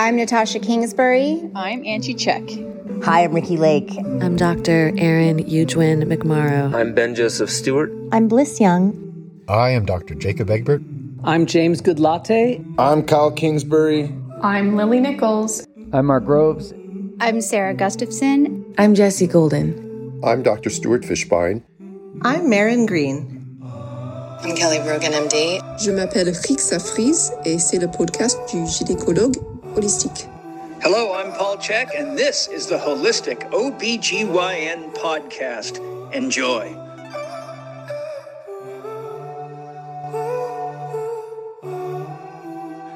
I'm Natasha Kingsbury. I'm Angie Check. Hi, I'm Ricki Lake. I'm Dr. Aaron Eugwin McMorrow. I'm Ben Joseph Stewart. I'm Bliss Young. I am Dr. Jacob Egbert. I'm James Goodlatte. I'm Kyle Kingsbury. I'm Lily Nichols. I'm Mark Groves. I'm Sarah Gustafson. I'm Jesse Golden. I'm Dr. Stuart Fishbein. I'm Marin Green. I'm Kelly Brogan, MD. Je m'appelle Rixa Freeze et c'est le podcast du gynécologue holistique. Hello, I'm Paul Chek, and this is the Holistic OBGYN podcast. Enjoy.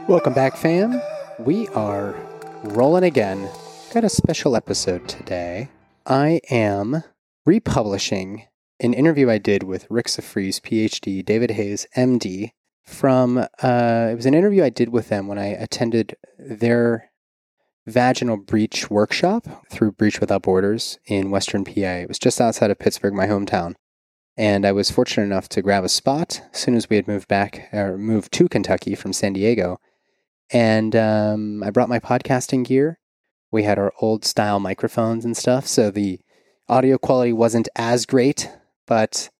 Welcome back, fam. We are rolling again. Got a special episode today. I am republishing an interview I did with Rixa Freeze, PhD, David Hayes, MD, from uh, it was an interview I did with them when I attended their vaginal breech workshop through Breech Without Borders in Western PA. It was just outside of Pittsburgh, my hometown. And I was fortunate enough to grab a spot as soon as we had moved back or moved to Kentucky from San Diego. And um, I brought my podcasting gear. We had our old style microphones and stuff, so the audio quality wasn't as great, but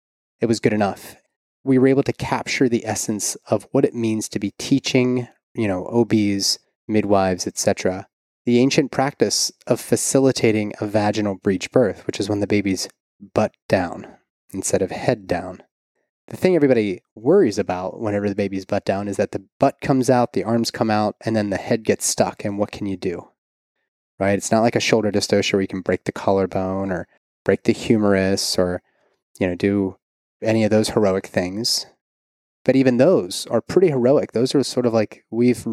it was good enough. We were able to capture the essence of what it means to be teaching, you know, OBs, midwives, etc. The ancient practice of facilitating a vaginal breech birth, which is when the baby's butt down instead of head down. The thing everybody worries about whenever the baby's butt down is that the butt comes out, the arms come out, and then the head gets stuck. And what can you do? Right? It's not like a shoulder dystocia where you can break the collarbone or break the humerus or, you know, do any of those heroic things. But even those are pretty heroic. Those are sort of like we've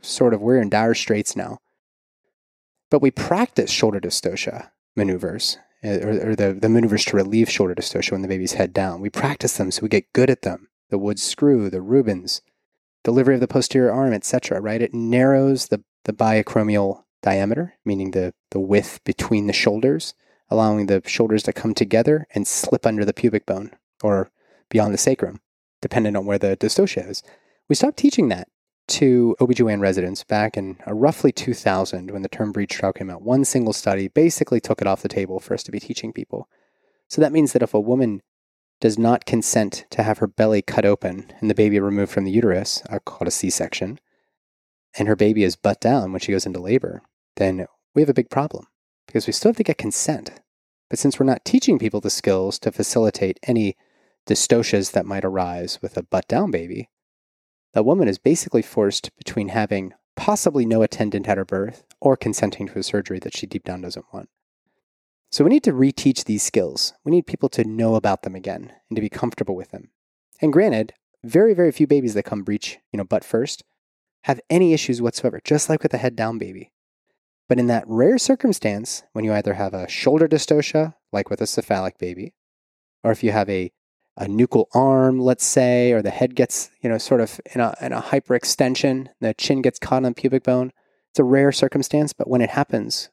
sort of, we're in dire straits now. But we practice shoulder dystocia maneuvers uh, or, or, the, the maneuvers to relieve shoulder dystocia when the baby's head down. We practice them so we get good at them. The wood screw, the Rubens, delivery of the posterior arm, etc. Right? It narrows the, the biacromial diameter, meaning the, the width between the shoulders, allowing the shoulders to come together and slip under the pubic bone or beyond the sacrum, depending on where the dystocia is. We stopped teaching that to OBGYN residents back in uh, roughly 2000 when the term breech trial came out. One single study basically took it off the table for us to be teaching people. So that means that if a woman does not consent to have her belly cut open and the baby removed from the uterus, uh, called a C section, and her baby is butt down when she goes into labor, then we have a big problem because we still have to get consent. But since we're not teaching people the skills to facilitate any dystocias that might arise with a butt down baby, the woman is basically forced between having possibly no attendant at her birth or consenting to a surgery that she deep down doesn't want. So we need to reteach these skills. We need people to know about them again and to be comfortable with them. And granted, very, very few babies that come breech, you know, butt first, have any issues whatsoever, just like with a head down baby. But in that rare circumstance, when you either have a shoulder dystocia, like with a cephalic baby, or if you have a a nuchal arm, let's say, or the head gets, you know, sort of in a, in a hyperextension, the chin gets caught on the pubic bone. It's a rare circumstance, but when it happens,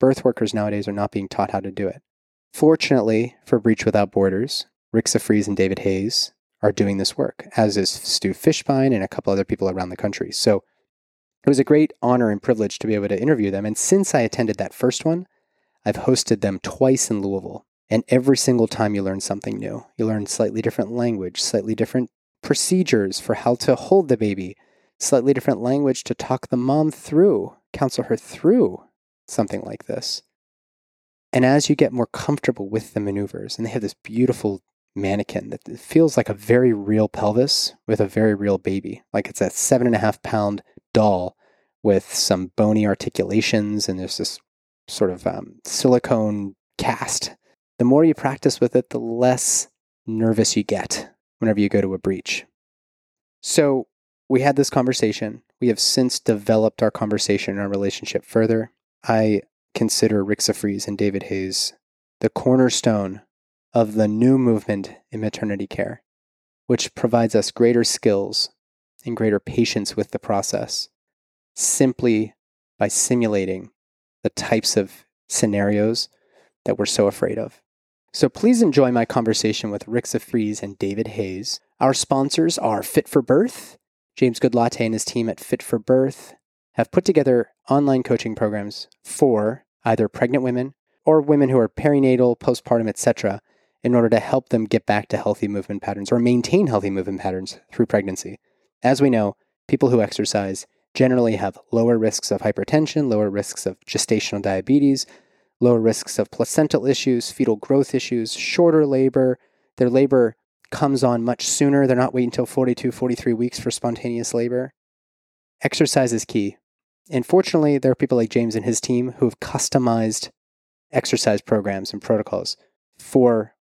birth workers nowadays are not being taught how to do it. Fortunately for Breech Without Borders, Rixa Freeze and David Hayes are doing this work, as is Stu Fishbein and a couple other people around the country. So it was a great honor and privilege to be able to interview them. And since I attended that first one, I've hosted them twice in Louisville. And every single time you learn something new, you learn slightly different language, slightly different procedures for how to hold the baby, slightly different language to talk the mom through, counsel her through something like this. And as you get more comfortable with the maneuvers, and they have this beautiful mannequin that feels like a very real pelvis with a very real baby, like it's a seven and a half pound doll with some bony articulations, and there's this sort of um, silicone cast the more you practice with it, the less nervous you get whenever you go to a breech. So we had this conversation. We have since developed our conversation and our relationship further. I consider Rick and David Hayes the cornerstone of the new movement in maternity care, which provides us greater skills and greater patience with the process simply by simulating the types of scenarios that we're so afraid of. So please enjoy my conversation with Rixa Freeze and David Hayes. Our sponsors are Fit for Birth. James Goodlatte and his team at Fit for Birth have put together online coaching programs for either pregnant women or women who are perinatal, postpartum, etc., in order to help them get back to healthy movement patterns or maintain healthy movement patterns through pregnancy. As we know, people who exercise generally have lower risks of hypertension, lower risks of gestational diabetes, lower risks of placental issues, fetal growth issues, shorter labor. Their labor comes on much sooner. They're not waiting until 42, 43 weeks for spontaneous labor. Exercise is key. And fortunately, there are people like James and his team who have customized exercise programs and protocols for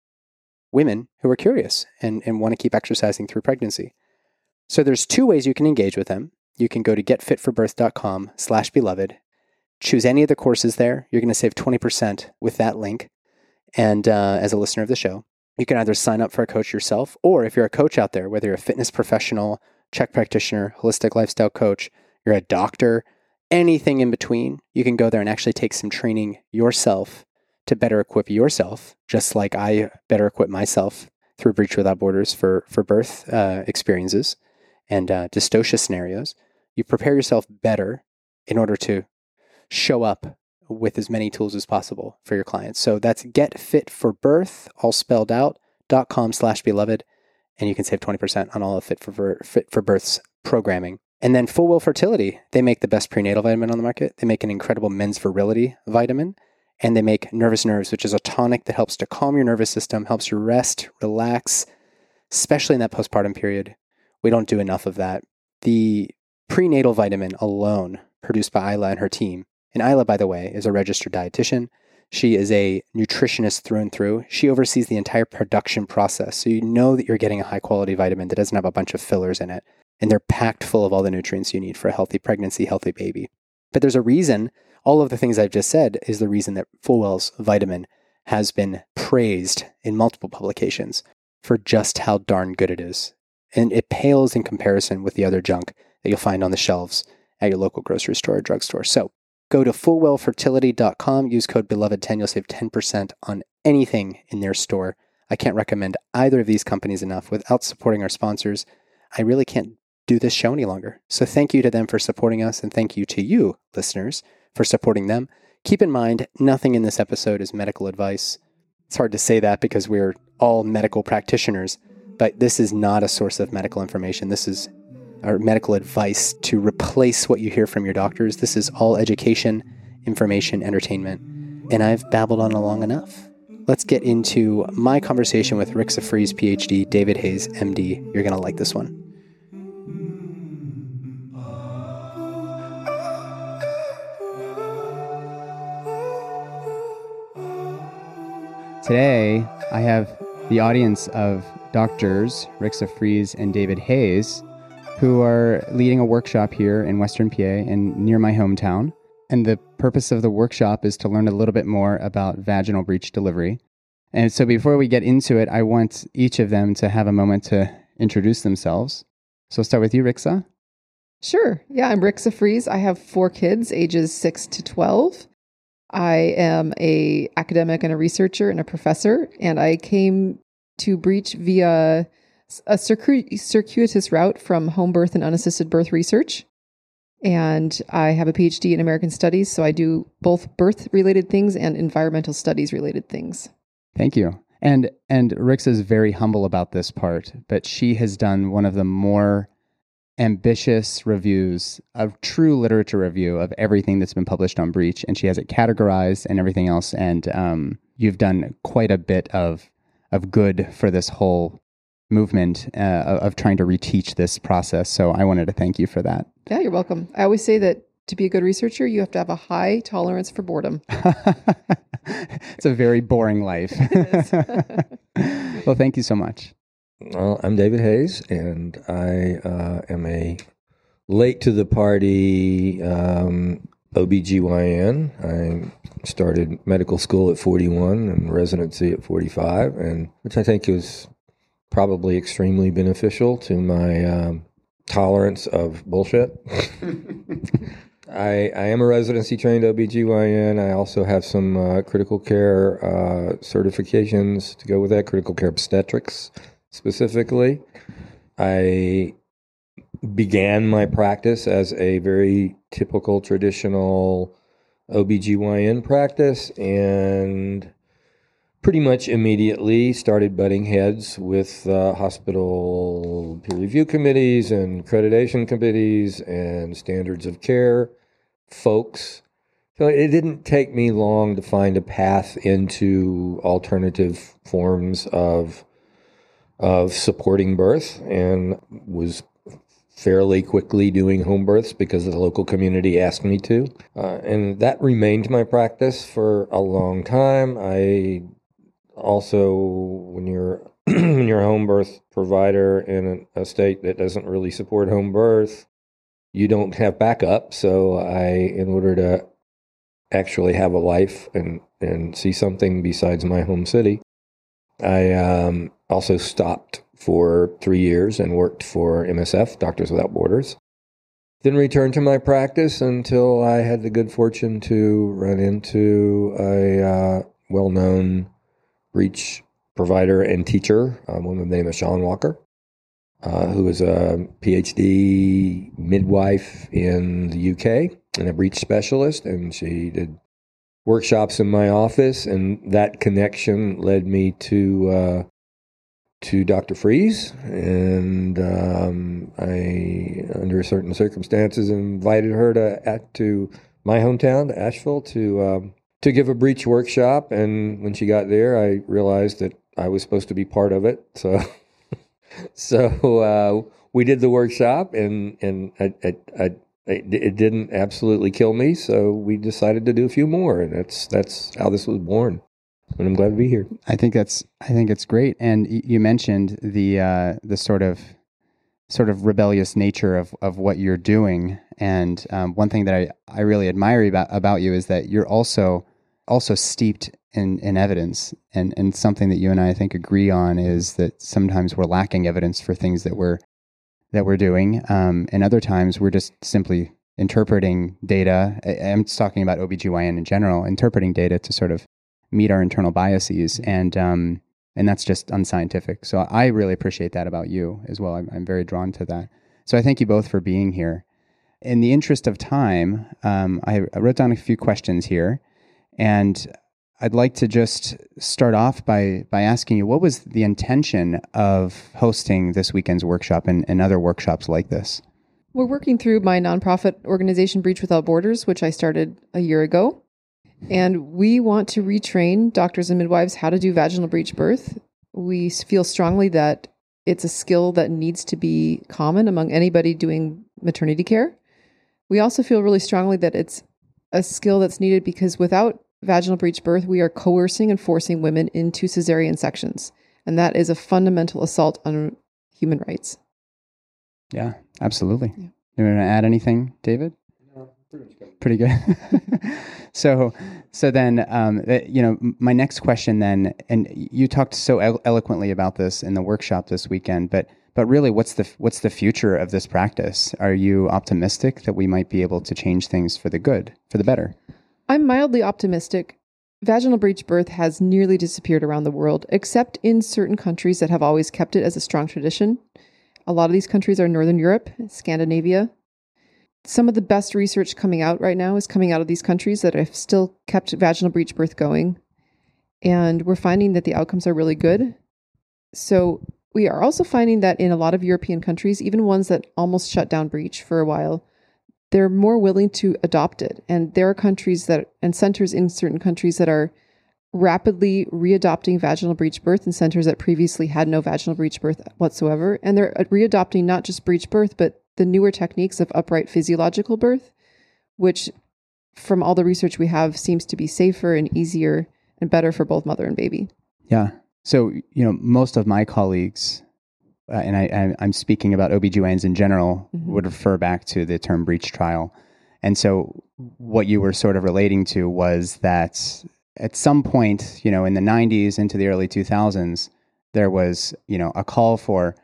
women who are curious and, and want to keep exercising through pregnancy. So there's two ways you can engage with them. You can go to getfitforbirth.com slash beloved, choose any of the courses there. You're going to save 20% with that link. And uh, as a listener of the show, you can either sign up for a coach yourself, or if you're a coach out there, whether you're a fitness professional, CHEK practitioner, holistic lifestyle coach, you're a doctor, anything in between, you can go there and actually take some training yourself to better equip yourself, just like I better equip myself through Breech Without Borders for, for birth uh, experiences and uh, dystocia scenarios. You prepare yourself better in order to show up with as many tools as possible for your clients. So that's getfitforbirth, all spelled out, dot com slash beloved, and you can save 20% on all of Fit for, Fit for Birth's programming. And then FullWell Fertility, they make the best prenatal vitamin on the market. They make an incredible men's virility vitamin, and they make Nervous Nerves, which is a tonic that helps to calm your nervous system, helps you rest, relax, especially in that postpartum period. We don't do enough of that. The prenatal vitamin alone, produced by Ayla and her team, and Ayla, by the way, is a registered dietitian. She is a nutritionist through and through. She oversees the entire production process. So you know that you're getting a high quality vitamin that doesn't have a bunch of fillers in it. And they're packed full of all the nutrients you need for a healthy pregnancy, healthy baby. But there's a reason, all of the things I've just said is the reason that Fullwell's vitamin has been praised in multiple publications for just how darn good it is. And it pales in comparison with the other junk that you'll find on the shelves at your local grocery store or drugstore. So Go to fullwellfertility.com, use code beloved10, you'll save 10% on anything in their store. I can't recommend either of these companies enough. Without supporting our sponsors, I really can't do this show any longer. So thank you to them for supporting us, and thank you to you, listeners, for supporting them. Keep in mind, nothing in this episode is medical advice. It's hard to say that because we're all medical practitioners, but this is not a source of medical information. This is or medical advice to replace what you hear from your doctors. This is all education, information, entertainment. And I've babbled on long enough. Let's get into my conversation with Rixa Freeze, PhD, David Hayes, MD. You're going to like this one. Today, I have the audience of doctors Rixa Freeze and David Hayes who are leading a workshop here in Western PA and near my hometown. And the purpose of the workshop is to learn a little bit more about vaginal breech delivery. And so before we get into it, I want each of them to have a moment to introduce themselves. So I'll start with you, Rixa. Sure. Yeah, I'm Rixa Freeze. I have four kids, ages 6 to 12. I am a academic and a researcher and a professor, and I came to breech via a circuitous route from home birth and unassisted birth research. And I have a PhD in American Studies, so I do both birth related things and environmental studies related things. Thank you. And and Rix is very humble about this part, but she has done one of the more ambitious reviews, a true literature review of everything that's been published on Breech, and she has it categorized and everything else. And um, you've done quite a bit of of good for this whole movement uh, of trying to reteach this process. So I wanted to thank you for that. Yeah, you're welcome. I always say that to be a good researcher, you have to have a high tolerance for boredom. it's a very boring life. well, thank you so much. Well, I'm David Hayes, and I uh, am a late to the party um, OBGYN. I started medical school at 41 and residency at 45, and which I think is probably extremely beneficial to my um, tolerance of bullshit. I, I am a residency trained OBGYN. I also have some uh, critical care uh, certifications to go with that, critical care obstetrics specifically. I began my practice as a very typical traditional OBGYN practice and pretty much immediately started butting heads with uh, hospital peer review committees and accreditation committees and standards of care folks. So it didn't take me long to find a path into alternative forms of of supporting birth and was fairly quickly doing home births because the local community asked me to. Uh, and that remained my practice for a long time. I also, when you're when you're a home birth provider in a state that doesn't really support home birth, you don't have backup. So I, in order to actually have a life and and see something besides my home city, I um, also stopped for three years and worked for MSF, Doctors Without Borders. Then returned to my practice until I had the good fortune to run into a uh, well known breech provider and teacher, a woman named Shawn Walker, uh, who is a PhD midwife in the UK and a breech specialist. And she did workshops in my office, and that connection led me to uh, to Dr. Freeze, and um, I, under certain circumstances, invited her to at, to my hometown, to Asheville, to um, to give a breech workshop. And when she got there, I realized that I was supposed to be part of it. So, so uh, we did the workshop, and and I, I, I, it didn't absolutely kill me. So we decided to do a few more, and that's that's how this was born and I'm glad to be here. I think that's I think it's great. And you mentioned the uh, the sort of sort of rebellious nature of of what you're doing. And um, one thing that I, I really admire about about you is that you're also also steeped in, in evidence. And and something that you and I, I think agree on is that sometimes we're lacking evidence for things that we're that we're doing, um, and other times we're just simply interpreting data. I'm just talking about OBGYN in general, interpreting data to sort of meet our internal biases, and um, and that's just unscientific. So I really appreciate that about you as well. I'm, I'm very drawn to that. So I thank you both for being here. In the interest of time, um, I, I wrote down a few questions here, and I'd like to just start off by by asking you what was the intention of hosting this weekend's workshop and, and other workshops like this. We're working through my nonprofit organization Breech Without Borders, which I started a year ago. And we want to retrain doctors and midwives how to do vaginal breech birth. We feel strongly that it's a skill that needs to be common among anybody doing maternity care. We also feel really strongly that it's a skill that's needed because without vaginal breech birth, we are coercing and forcing women into cesarean sections. And that is a fundamental assault on human rights. Yeah, absolutely. Yeah. You want to add anything, David? Pretty good. so, so then, um, uh, you know, my next question then, and you talked so elo- eloquently about this in the workshop this weekend, but but really, what's the what's the future of this practice? Are you optimistic that we might be able to change things for the good, for the better? I'm mildly optimistic. Vaginal breech birth has nearly disappeared around the world, except in certain countries that have always kept it as a strong tradition. A lot of these countries are Northern Europe, Scandinavia, some of the best research coming out right now is coming out of these countries that have still kept vaginal breech birth going. And we're finding that the outcomes are really good. So we are also finding that in a lot of European countries, even ones that almost shut down breech for a while, they're more willing to adopt it. And there are countries that, and centers in certain countries that are rapidly readopting vaginal breech birth in centers that previously had no vaginal breech birth whatsoever. And they're uh, readopting not just breech birth, but the newer techniques of upright physiological birth, which, from all the research we have, seems to be safer and easier and better for both mother and baby. Yeah. So, you know, most of my colleagues, uh, and I, I'm speaking about OBGYNs in general, mm-hmm. would refer back to the term breech trial. And so, what you were sort of relating to was that at some point, you know, in the 90s into the early 2000s, there was, you know, a call for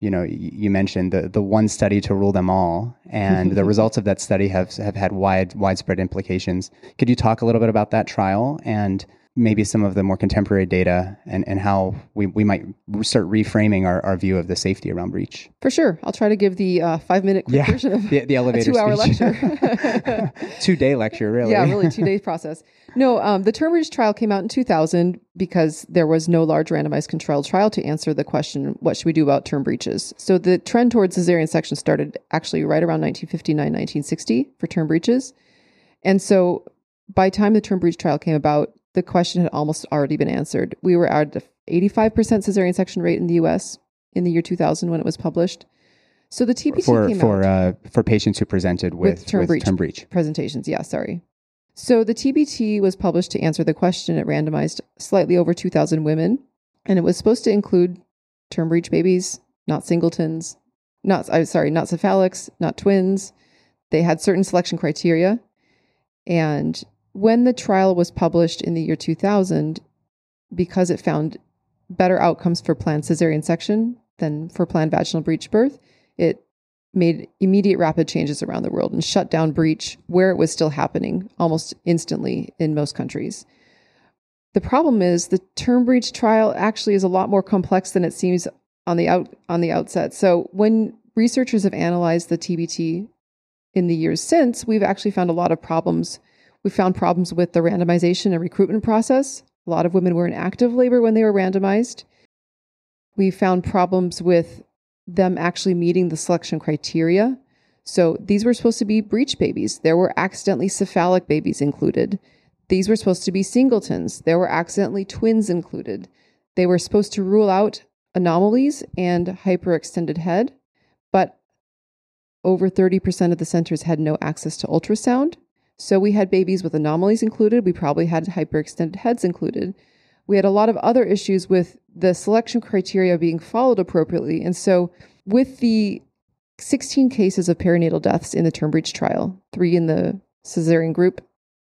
you know, you mentioned the the one study to rule them all, and the results of that study have have had wide widespread implications. Could you talk a little bit about that trial and maybe some of the more contemporary data and, and how we, we might start reframing our, our view of the safety around breech. For sure. I'll try to give the uh, five minute quick yeah, version of the, the elevator two hour lecture. two day lecture, really. Yeah, really, two day process. No, um, the term breech trial came out in 2000 because there was no large randomized controlled trial to answer the question, what should we do about term breeches? So the trend towards cesarean section started actually right around 1959, 1960 for term breeches. And so by time the term breech trial came about, the question had almost already been answered. We were at an 85% cesarean section rate in the US in the year 2000 when it was published. So the TBT for came for out uh, for patients who presented with, with term, with breech term breech. presentations. Yeah, sorry. So the TBT was published to answer the question. It randomized slightly over 2,000 women, and it was supposed to include term breech babies, not singletons, not I'm sorry, not cephalics, not twins. They had certain selection criteria, and when the trial was published in the year 2000, because it found better outcomes for planned cesarean section than for planned vaginal breech birth, it made immediate rapid changes around the world and shut down breech where it was still happening almost instantly in most countries. The problem is the term breech trial actually is a lot more complex than it seems on the out on the outset. So when researchers have analyzed the TBT in the years since, we've actually found a lot of problems. We found problems with the randomization and recruitment process. A lot of women were in active labor when they were randomized. We found problems with them actually meeting the selection criteria. So these were supposed to be breech babies. There were accidentally cephalic babies included. These were supposed to be singletons. There were accidentally twins included. They were supposed to rule out anomalies and hyperextended head, but over 30% of the centers had no access to ultrasound. So we had babies with anomalies included. We probably had hyperextended heads included. We had a lot of other issues with the selection criteria being followed appropriately. And so, with the 16 cases of perinatal deaths in the term breech trial, three in the cesarean group,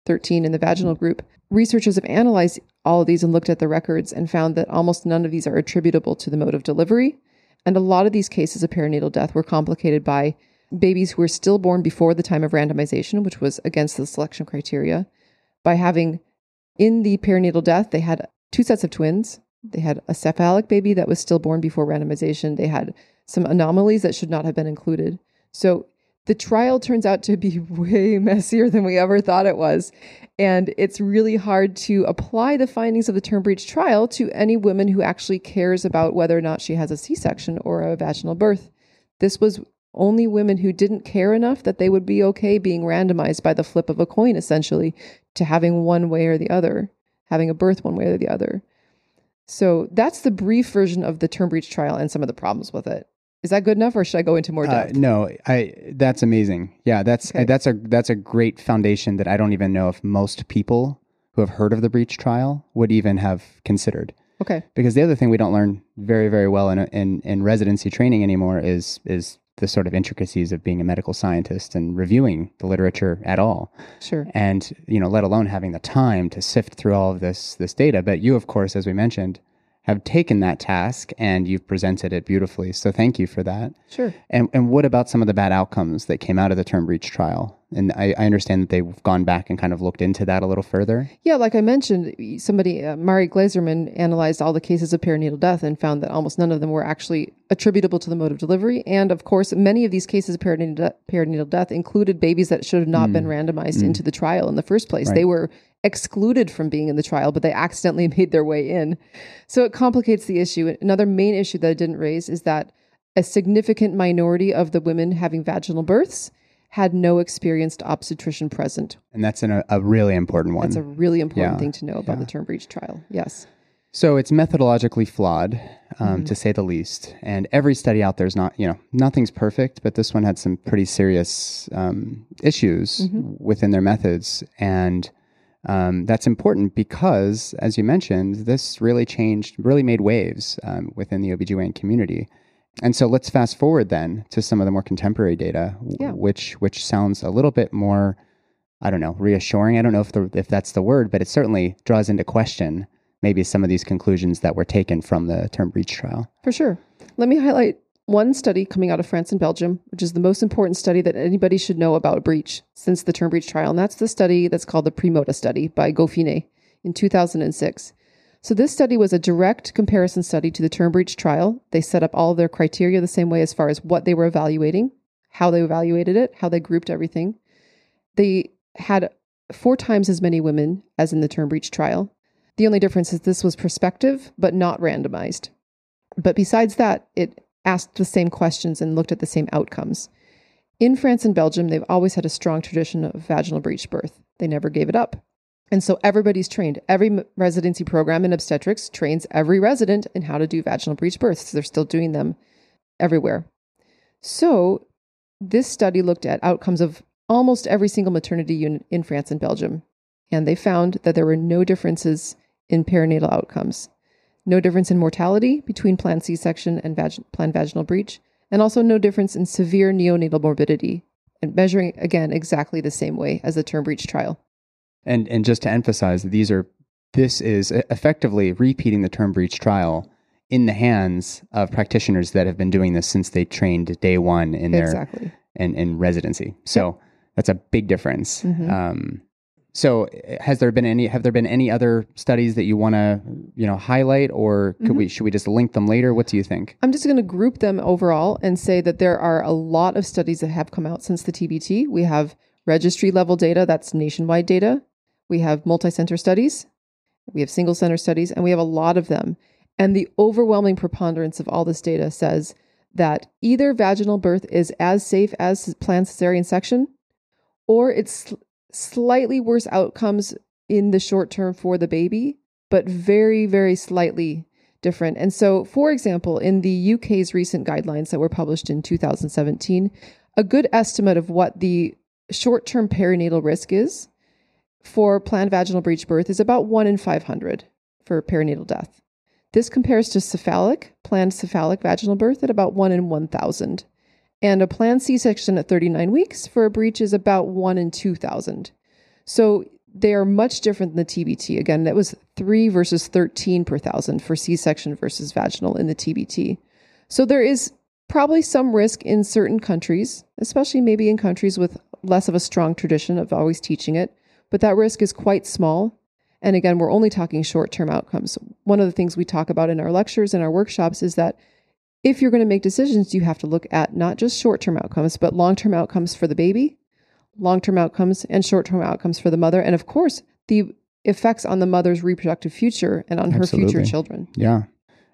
13 in the vaginal group, researchers have analyzed all of these and looked at the records and found that almost none of these are attributable to the mode of delivery. And a lot of these cases of perinatal death were complicated by babies who were stillborn before the time of randomization, which was against the selection criteria, by having in the perinatal death, they had two sets of twins. They had a cephalic baby that was stillborn before randomization. They had some anomalies that should not have been included. So the trial turns out to be way messier than we ever thought it was. And it's really hard to apply the findings of the term breech trial to any woman who actually cares about whether or not she has a C section or a vaginal birth. This was only women who didn't care enough that they would be okay being randomized by the flip of a coin, essentially, to having one way or the other having a birth one way or the other. So that's the brief version of the term breech trial and some of the problems with it. Is that good enough, or should I go into more Uh, depth? no, I. That's amazing. Yeah, that's Okay. that's a that's a great foundation that I don't even know if most people who have heard of the breech trial would even have considered. Okay. Because the other thing we don't learn very very well in in, in residency training anymore is is the sort of intricacies of being a medical scientist and reviewing the literature at all. Sure. And you know, let alone having the time to sift through all of this this data. But you, of course, as we mentioned, have taken that task and you've presented it beautifully. So thank you for that. Sure. And and what about some of the bad outcomes that came out of the term breech trial? And I, I understand that they've gone back and kind of looked into that a little further. Yeah, like I mentioned, somebody, uh, Mari Glezerman, analyzed all the cases of perinatal death and found that almost none of them were actually attributable to the mode of delivery. And of course, many of these cases of perinatal, de- perinatal death included babies that should have not been randomized Mm. into the trial in the first place. Right. They were excluded from being in the trial, but they accidentally made their way in. So it complicates the issue. Another main issue that I didn't raise is that a significant minority of the women having vaginal births had no experienced obstetrician present. And that's an, a, really important one. That's a really important Yeah, thing to know about yeah. the term breech trial. Yes. So it's methodologically flawed, um, Mhm. to say the least. And every study out there is not, you know, nothing's perfect, but this one had some pretty serious um, issues Mhm. within their methods. And um, that's important because, as you mentioned, this really changed, really made waves um, within the OBGYN community. And so let's fast forward then to some of the more contemporary data, Yeah. which which sounds a little bit more, I don't know, reassuring. I don't know if the, if that's the word, but it certainly draws into question maybe some of these conclusions that were taken from the term breech trial. For sure. Let me highlight one study coming out of France and Belgium, which is the most important study that anybody should know about breech since the term breech trial. And that's the study that's called the PREMODA study by Goffinet in 2006. So this study was a direct comparison study to the term breach trial. They set up all their criteria the same way as far as what they were evaluating, how they evaluated it, how they grouped everything. They had four times as many women as in the term breach trial. The only difference is this was prospective, but not randomized. But besides that, it asked the same questions and looked at the same outcomes. In France and Belgium, they've always had a strong tradition of vaginal breech birth. They never gave it up. And so everybody's trained. Every residency program in obstetrics trains every resident in how to do vaginal breech births. They're still doing them everywhere. So this study looked at outcomes of almost every single maternity unit in France and Belgium. And they found that there were no differences in perinatal outcomes, no difference in mortality between planned C section and vag- planned vaginal breech, and also no difference in severe neonatal morbidity, and measuring again exactly the same way as the term breech trial. And and just to emphasize, that these are this is effectively repeating the term breech trial in the hands of practitioners that have been doing this since they trained day one in their exactly. in, in residency. So that's a big difference. Mhm. Um, so has there been any have there been any other studies that you want to you know highlight or could Mhm. we should we just link them later what do you think I'm just going to group them overall and say that there are a lot of studies that have come out since the TBT. We have registry level data, that's nationwide data. We have multi center studies, we have single center studies, and we have a lot of them. And the overwhelming preponderance of all this data says that either vaginal birth is as safe as planned cesarean section, or it's slightly worse outcomes in the short term for the baby, but very, very slightly different. And so, for example, in the UK's recent guidelines that were published in 2017, a good estimate of what the short term perinatal risk is for planned vaginal breech birth is about 1 in 500 for perinatal death. This compares to cephalic, planned cephalic vaginal birth at about 1 in 1,000. And a planned C section at 39 weeks for a breech is about 1 in 2,000. So they are much different than the TBT. Again, that was 3 versus 13 per thousand for C section versus vaginal in the TBT. So there is probably some risk in certain countries, especially maybe in countries with less of a strong tradition of always teaching it, but that risk is quite small. And again, we're only talking short term outcomes. One of the things we talk about in our lectures and our workshops is that if you're going to make decisions, you have to look at not just short term outcomes, but long term outcomes for the baby, long term outcomes, and short term outcomes for the mother. And of course, the effects on the mother's reproductive future and on her future children. yeah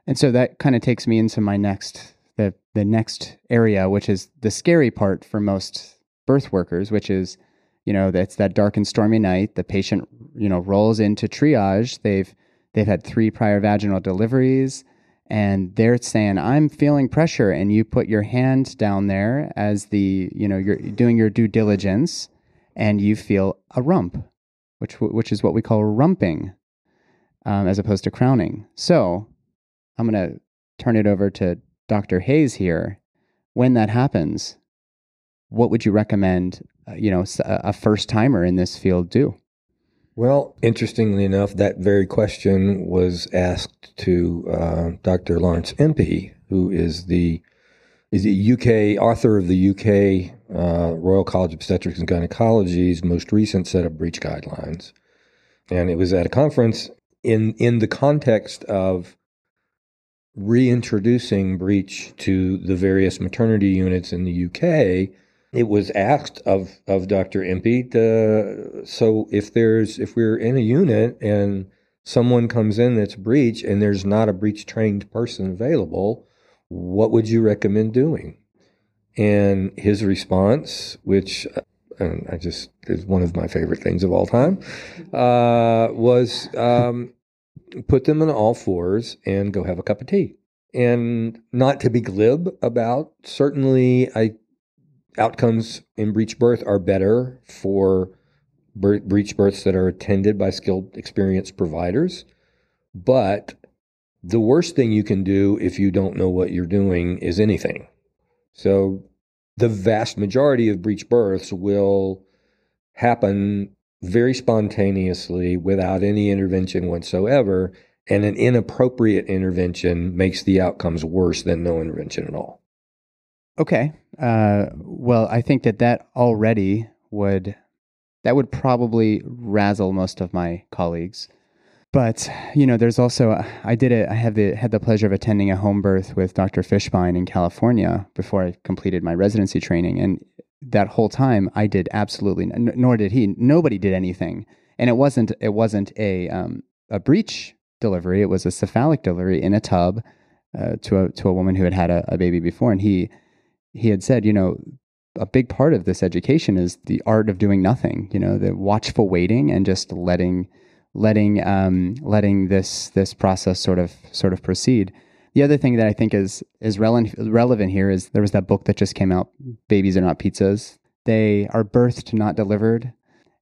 and so that kind of takes me into my next the the next area which is the scary part for most birth workers which is you know that's that dark and stormy night the patient you know rolls into triage they've they've had three prior vaginal deliveries and they're saying i'm feeling pressure and you put your hand down there as the you know you're doing your due diligence and you feel a rump which which is what we call rumping um, as opposed to crowning. So i'm going to turn it over to dr hayes here. When that happens what would you recommend uh, you know a first timer in this field do Well, interestingly enough, that very question was asked to uh, Dr. Lawrence Impey, who is the is the UK author of the UK uh, Royal College of Obstetrics and Gynecology's most recent set of breech guidelines, and it was at a conference in in the context of reintroducing breech to the various maternity units in the UK it was asked of of Dr. Impey to, so if there's if we're in a unit and someone comes in that's breech and there's not a breech trained person available, what would you recommend doing? And his response, which uh, I just is one of my favorite things of all time, uh, was um, put them on all fours and go have a cup of tea. And not to be glib about, certainly I outcomes in breech birth are better for bre- breech births that are attended by skilled, experienced providers. But the worst thing you can do if you don't know what you're doing is anything. So the vast majority of breech births will happen very spontaneously without any intervention whatsoever. And an inappropriate intervention makes the outcomes worse than no intervention at all. Okay. Uh, well, I think that that already would that would probably razzle most of my colleagues. But you know, there's also I did it. I have the had the pleasure of attending a home birth with Dr. Fishbein in California before I completed my residency training, and that whole time I did absolutely nor did he. Nobody did anything, and it wasn't it wasn't a um, a breech delivery. It was a cephalic delivery in a tub uh, to a to a woman who had had a, a baby before, and he he had said, you know, a big part of this education is the art of doing nothing. You know, the watchful waiting and just letting letting um, letting this this process sort of sort of proceed. The other thing that I think is is relevant relevant here is there was that book that just came out, "Babies Are Not Pizzas." They are birthed, not delivered,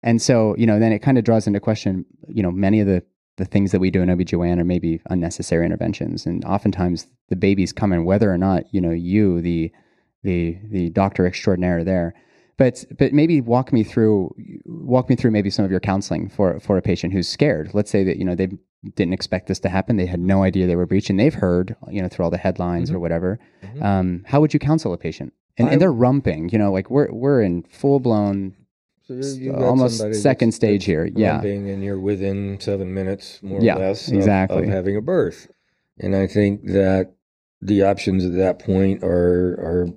and so you know then it kind of draws into question. You know, many of the the things that we do in OBGYN are maybe unnecessary interventions, and oftentimes the babies come in whether or not you know you the the the doctor extraordinaire there. But but maybe walk me through walk me through maybe some of your counseling for for a patient who's scared. Let's say that you know they didn't expect this to happen. They had no idea they were breaching. They've heard you know through all the headlines mm-hmm. or whatever. Mm-hmm. Um, how would you counsel a patient? And, and they're rumping. You know, like we're we're in full blown so almost second that's, stage that's here. Yeah, and you're within seven minutes, more yeah, or less, exactly. Of, of having a birth. And I think that the options at that point are are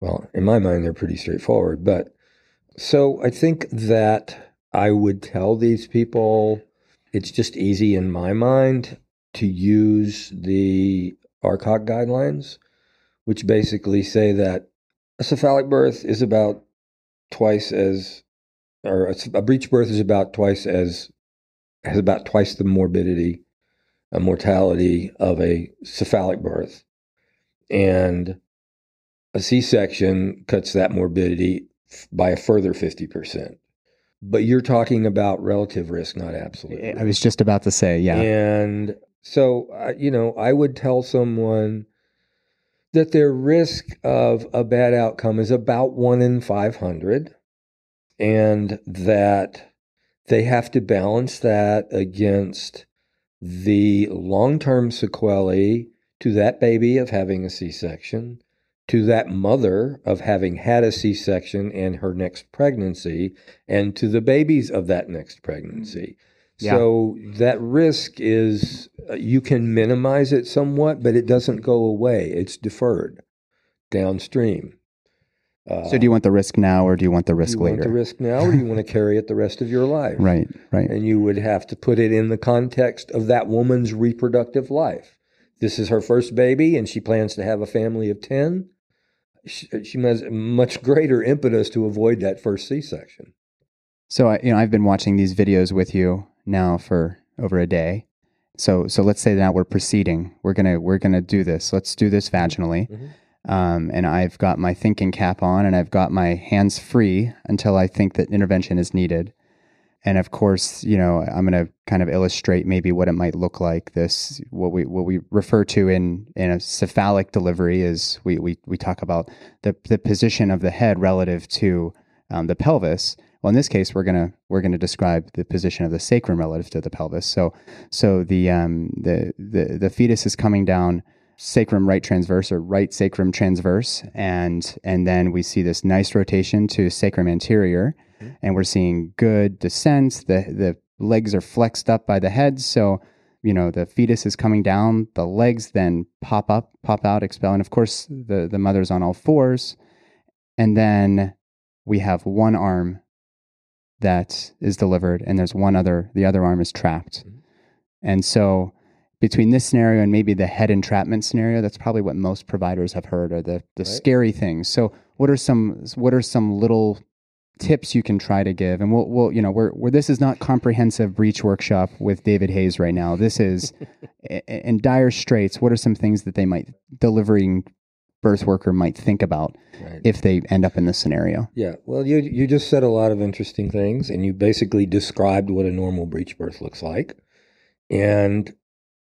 well, in my mind, they're pretty straightforward. But so I think that I would tell these people it's just easy in my mind to use the ARCOG guidelines, which basically say that a cephalic birth is about twice as, or a, a breech birth is about twice as, has about twice the morbidity, a mortality of a cephalic birth. And a C section cuts that morbidity by a further 50%. But you're talking about relative risk, not absolute. Risk. I was just about to say, yeah. And so, uh, you know, I would tell someone that their risk of a bad outcome is about one in 500 and that they have to balance that against the long term sequelae to that baby of having a C section to that mother of having had a C section and her next pregnancy, and to the babies of that next pregnancy. Yeah. So that risk is, uh, you can minimize it somewhat, but it doesn't go away. It's deferred downstream. Uh, so do you want the risk now or do you want the risk you later? Want the risk now or do you want to carry it the rest of your life? Right, right. And you would have to put it in the context of that woman's reproductive life. This is her first baby and she plans to have a family of 10 she, she has much greater impetus to avoid that first C-section. So I, you know, I've been watching these videos with you now for over a day. So, so let's say now we're proceeding. We're gonna we're gonna do this. Let's do this vaginally. Mm-hmm. Um, and I've got my thinking cap on, and I've got my hands free until I think that intervention is needed. And of course, you know, I'm going to kind of illustrate maybe what it might look like. This what we what we refer to in in a cephalic delivery is we we we talk about the the position of the head relative to um, the pelvis. Well, in this case, we're gonna we're gonna describe the position of the sacrum relative to the pelvis. So so the um the the the fetus is coming down sacrum right transverse or right sacrum transverse and and then we see this nice rotation to sacrum anterior mm-hmm. and we're seeing good descent. The the legs are flexed up by the head, so you know the fetus is coming down. The legs then pop up, pop out, expel, and of course the the mother's on all fours, and then we have one arm that is delivered, and there's one other. The other arm is trapped, mm-hmm. and so between this scenario and maybe the head entrapment scenario, that's probably what most providers have heard are the the right. scary things. So what are some what are some little tips you can try to give. And we'll, we'll you know we're, we're this is not comprehensive breech workshop with david hayes right now. This is in dire straits what are some things that they might delivering birth worker might think about right. if they end up in this scenario? Yeah well you you just said a lot of interesting things and you basically described what a normal breech birth looks like. And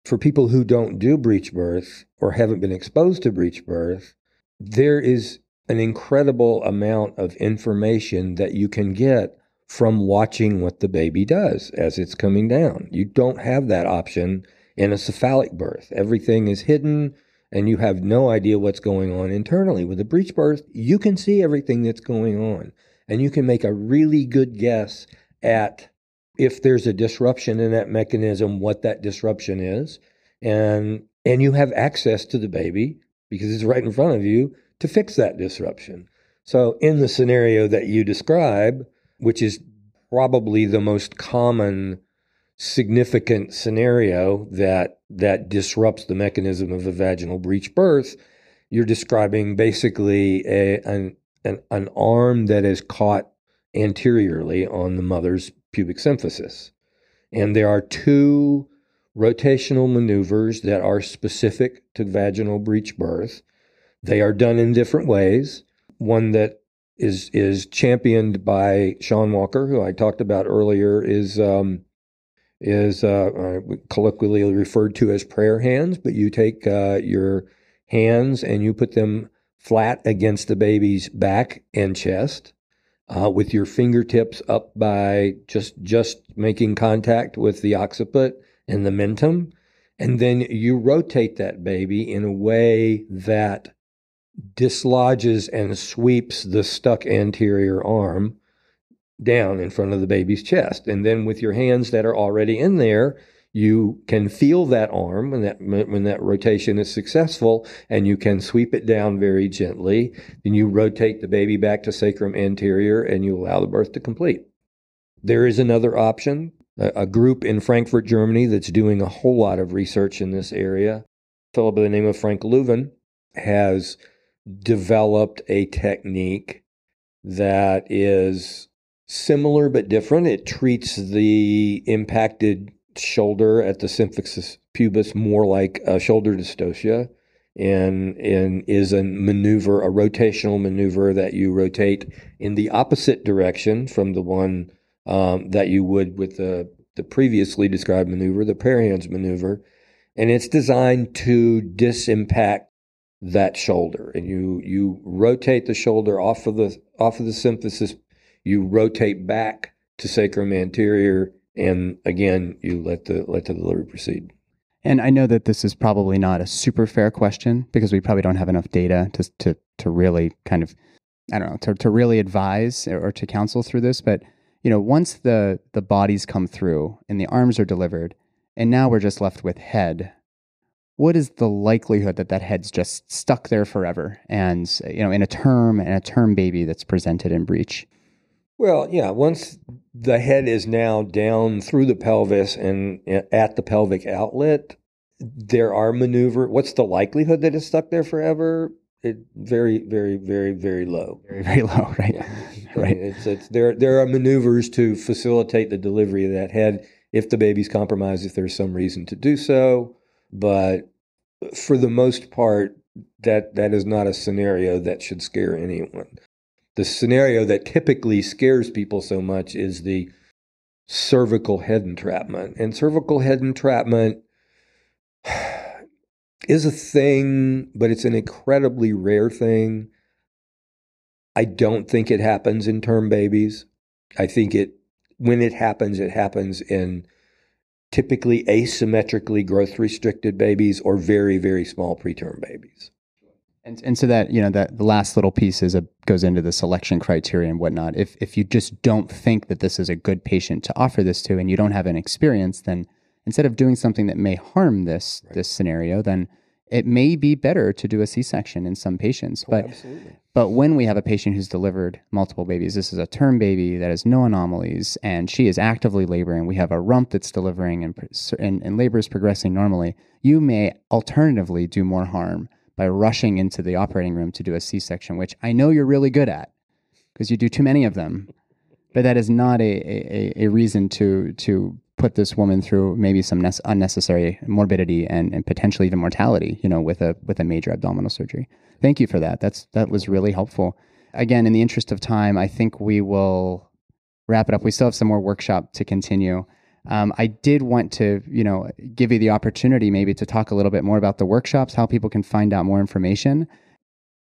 for people who don't do breech birth or haven't been exposed to breech birth there is an incredible amount of information that you can get from watching what the baby does as it's coming down. You don't have that option in a cephalic birth. Everything is hidden. and you have no idea what's going on internally. With a breech birth, you can see everything that's going on and you can make a really good guess at if there's a disruption in that mechanism, what that disruption is. And and you have access to the baby because it's right in front of you to fix that disruption. So in the scenario that you describe, which is probably the most common significant scenario that that disrupts the mechanism of a vaginal breech birth, you're describing basically a, an, an, an arm that is caught anteriorly on the mother's pubic symphysis. And there are two rotational maneuvers that are specific to vaginal breech birth. They are done in different ways. One that is is championed by Shawn Walker, who I talked about earlier, is um, is uh, colloquially referred to as prayer hands. But you take uh, your hands and you put them flat against the baby's back and chest, uh, with your fingertips up by just just making contact with the occiput and the mentum, and then you rotate that baby in a way that dislodges and sweeps the stuck anterior arm down in front of the baby's chest. And then with your hands that are already in there, you can feel that arm when that when that rotation is successful and you can sweep it down very gently. Then you rotate the baby back to sacrum anterior and you allow the birth to complete. There is another option a, group in Frankfurt Germany that's doing a whole lot of research in this area. A fellow by the name of Frank Louwen has developed a technique that is similar but different. It treats the impacted shoulder at the symphysis pubis more like a shoulder dystocia and and is a maneuver a rotational maneuver that you rotate in the opposite direction from the one um, that you would with the the previously described maneuver the prayer hands maneuver and it's designed to disimpact that shoulder. And you you rotate the shoulder off of the off of the symphysis. You rotate back to sacrum anterior. And again you let the let the delivery proceed. And i know that this is probably not a super fair question because we probably don't have enough data to to to really kind of i don't know to, to really advise or to counsel through this. But you know once the the bodies come through and the arms are delivered and now we're just left with head what is the likelihood that that head's just stuck there forever and you know in a term and a term baby that's presented in breech? Well yeah once the head is now down through the pelvis and eh, at the pelvic outlet there are maneuver what's the likelihood that it's stuck there forever? It very very very very low. Very very low right yeah. right. It's, it's there there are maneuvers to facilitate the delivery of that head if the baby's compromised if there's some reason to do so but for the most part, that that is not a scenario that should scare anyone. The scenario that typically scares people so much is the cervical head entrapment. And cervical head entrapment is a thing, but it's an incredibly rare thing. I don't think it happens in term babies. I think it when it happens, it happens in typically asymmetrically growth restricted babies or very very small preterm babies and, and so that you know that the last little piece is a, goes into the selection criteria and whatnot if if you just don't think that this is a good patient to offer this to and you don't have an experience then instead of doing something that may harm this right. this scenario then it may be better to do a C-section in some patients. Oh, but absolutely. but when we have a patient who's delivered multiple babies, this is a term baby that has no anomalies, and she is actively laboring. We have a rump that's delivering, and and, and labor is progressing normally. You may alternatively do more harm by rushing into the operating room to do a C-section, which I know you're really good at because you do too many of them. But that is not a, a, a reason to to put this woman through maybe some ne- unnecessary morbidity and, and potentially even mortality, you know, with a with a major abdominal surgery. Thank you for that. That's that was really helpful. Again, in the interest of time, I think we will wrap it up. We still have some more workshop to continue. Um, I did want to, you know, give you the opportunity maybe to talk a little bit more about the workshops, how people can find out more information.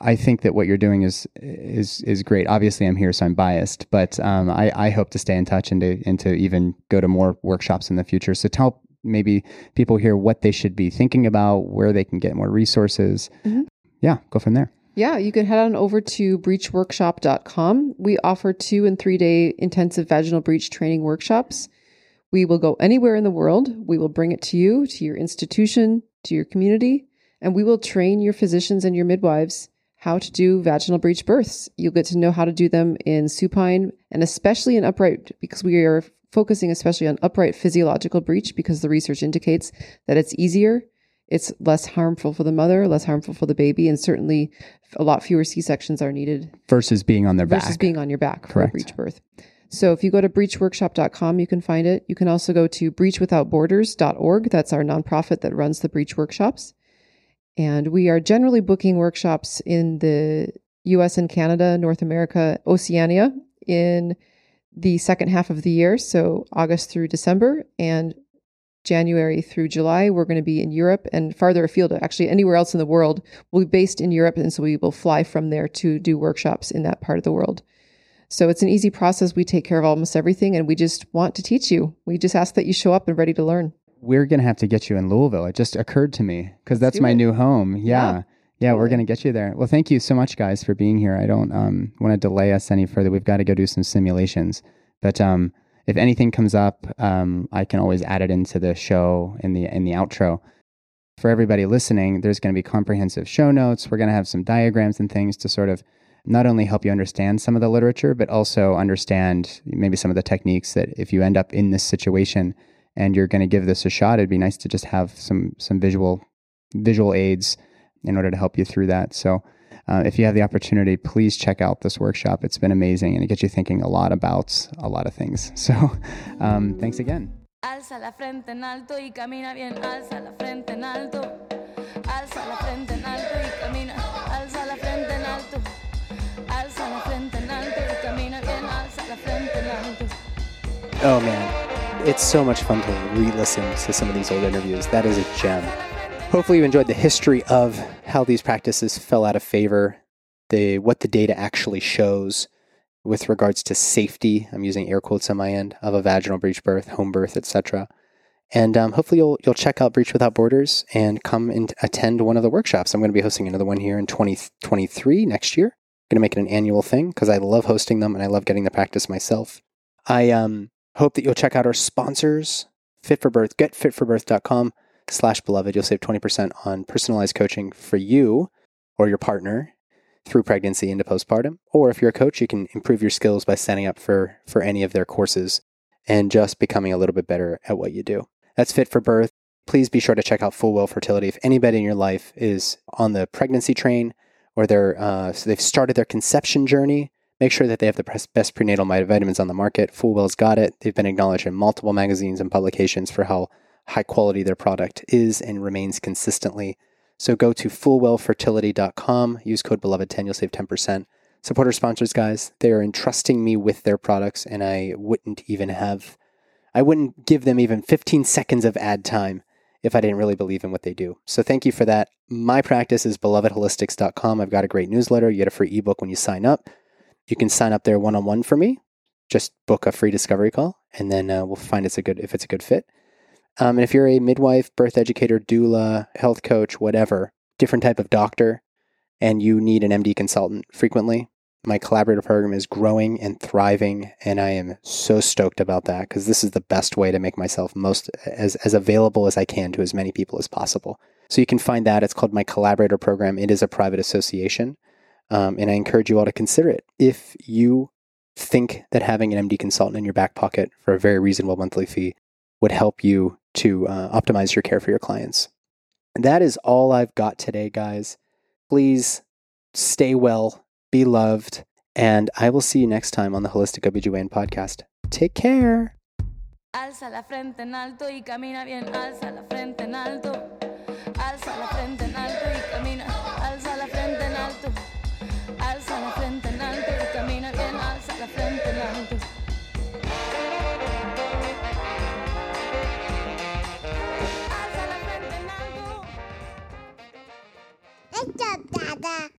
I think that what you're doing is is is great. Obviously, I'm here, so I'm biased, but um, I, I hope to stay in touch and to and to even go to more workshops in the future. So tell maybe people here what they should be thinking about, where they can get more resources. Mhm. Yeah, go from there. Yeah, you can head on over to breechworkshop.com. We offer two and three day intensive vaginal breech training workshops. We will go anywhere in the world. We will bring it to you, to your institution, to your community, and we will train your physicians and your midwives how to do vaginal breech births. You'll get to know how to do them in supine and especially in upright because we are focusing especially on upright physiological breech because the research indicates that it's easier, it's less harmful for the mother, less harmful for the baby, and certainly a lot fewer C sections are needed Versus being on their versus back. being on your back for a breech birth. So if you go to breechworkshop.com, you can find it. You can also go to breechwithoutborders.org. That's our nonprofit that runs the breech workshops. And we are generally booking workshops in the US and Canada, North America, Oceania in the second half of the year. So August through December and January through July, we're going to be in Europe and farther afield, actually anywhere else in the world. We'll be based in Europe. And so we will fly from there to do workshops in that part of the world. So it's an easy process. We take care of almost everything and we just want to teach you. We just ask that you show up and ready to learn. We're going to have to get you in Louisville. It just occurred to me because that's my it. new home. Yeah. Yeah, Yeah, we're going to get you there. Well, thank you so much, guys, for being here. I don't um, want to delay us any further. We've got to go do some simulations. But um, if anything comes up, um, I can always add it into the show in the in the outro. For everybody listening, there's going to be comprehensive show notes. We're going to have some diagrams and things to sort of not only help you understand some of the literature, but also understand maybe some of the techniques that if you end up in this situation and you're going to give this a shot, it'd be nice to just have some some visual visual aids in order to help you through that. So, uh, if you have the opportunity, please check out this workshop. It's been amazing and it gets you thinking a lot about a lot of things. So, um, thanks again. Alza la frente en alto y camina bien, alza la frente en alto. Alza la frente en alto y camina, alza la frente en alto. Alza la frente en alto y camina bien, alza la frente en alto. Oh man, it's so much fun to re-listen to some of these old interviews. That is a gem. Hopefully you enjoyed the history of how these practices fell out of favor, the what the data actually shows with regards to safety. I'm using air quotes on my end of a vaginal breech birth, home birth, etc. And um, hopefully you'll you'll check out Breech Without Borders and come and attend one of the workshops. I'm going to be hosting another one here in 2023 next year. I'm going to make it an annual thing because I love hosting them and I love getting the practice myself. I um, hope that you'll check out our sponsors, Fit for Birth, getfitforbirth.com slash beloved. You'll save 20% on personalized coaching for you or your partner through pregnancy into postpartum. Or if you're a coach, you can improve your skills by signing up for, for any of their courses and just becoming a little bit better at what you do. That's Fit for Birth. Please be sure to check out FullWell Fertility. If anybody in your life is on the pregnancy train or they're, uh, so they've started their conception journey, make sure that they have the best, prenatal vitamins on the market. FullWell's got it. They've been acknowledged in multiple magazines and publications for how high quality their product is and remains consistently. So go to fullwellfertility.com, use code beloved10, you'll save 10%. Support our sponsors, guys. They are entrusting me with their products, and I wouldn't even have, I wouldn't give them even 15 seconds of ad time if I didn't really believe in what they do. So thank you for that. My practice is belovedholistics.com. I've got a great newsletter. You get a free ebook when you sign up. You can sign up there one on one for me. Just book a free discovery call, and then uh, we'll find it's a good if it's a good fit. Um, and if you're a midwife, birth educator, doula, health coach, whatever, different type of doctor, and you need an MD consultant frequently, my collaborator program is growing and thriving, and I am so stoked about that because this is the best way to make myself most as, as available as I can to as many people as possible. So you can find that. It's called my collaborator program. It is a private association, um, and I encourage you all to consider it. If you think that having an MD consultant in your back pocket for a very reasonable monthly fee would help you to uh, optimize your care for your clients. And that is all I've got today, guys. Please stay well, be loved, and I will see you next time on the Holistic OBGYN podcast. Take care. Alza la frente en alto y camina bien, alza la frente en alto. Alza la frente en alto y camina, 我就打他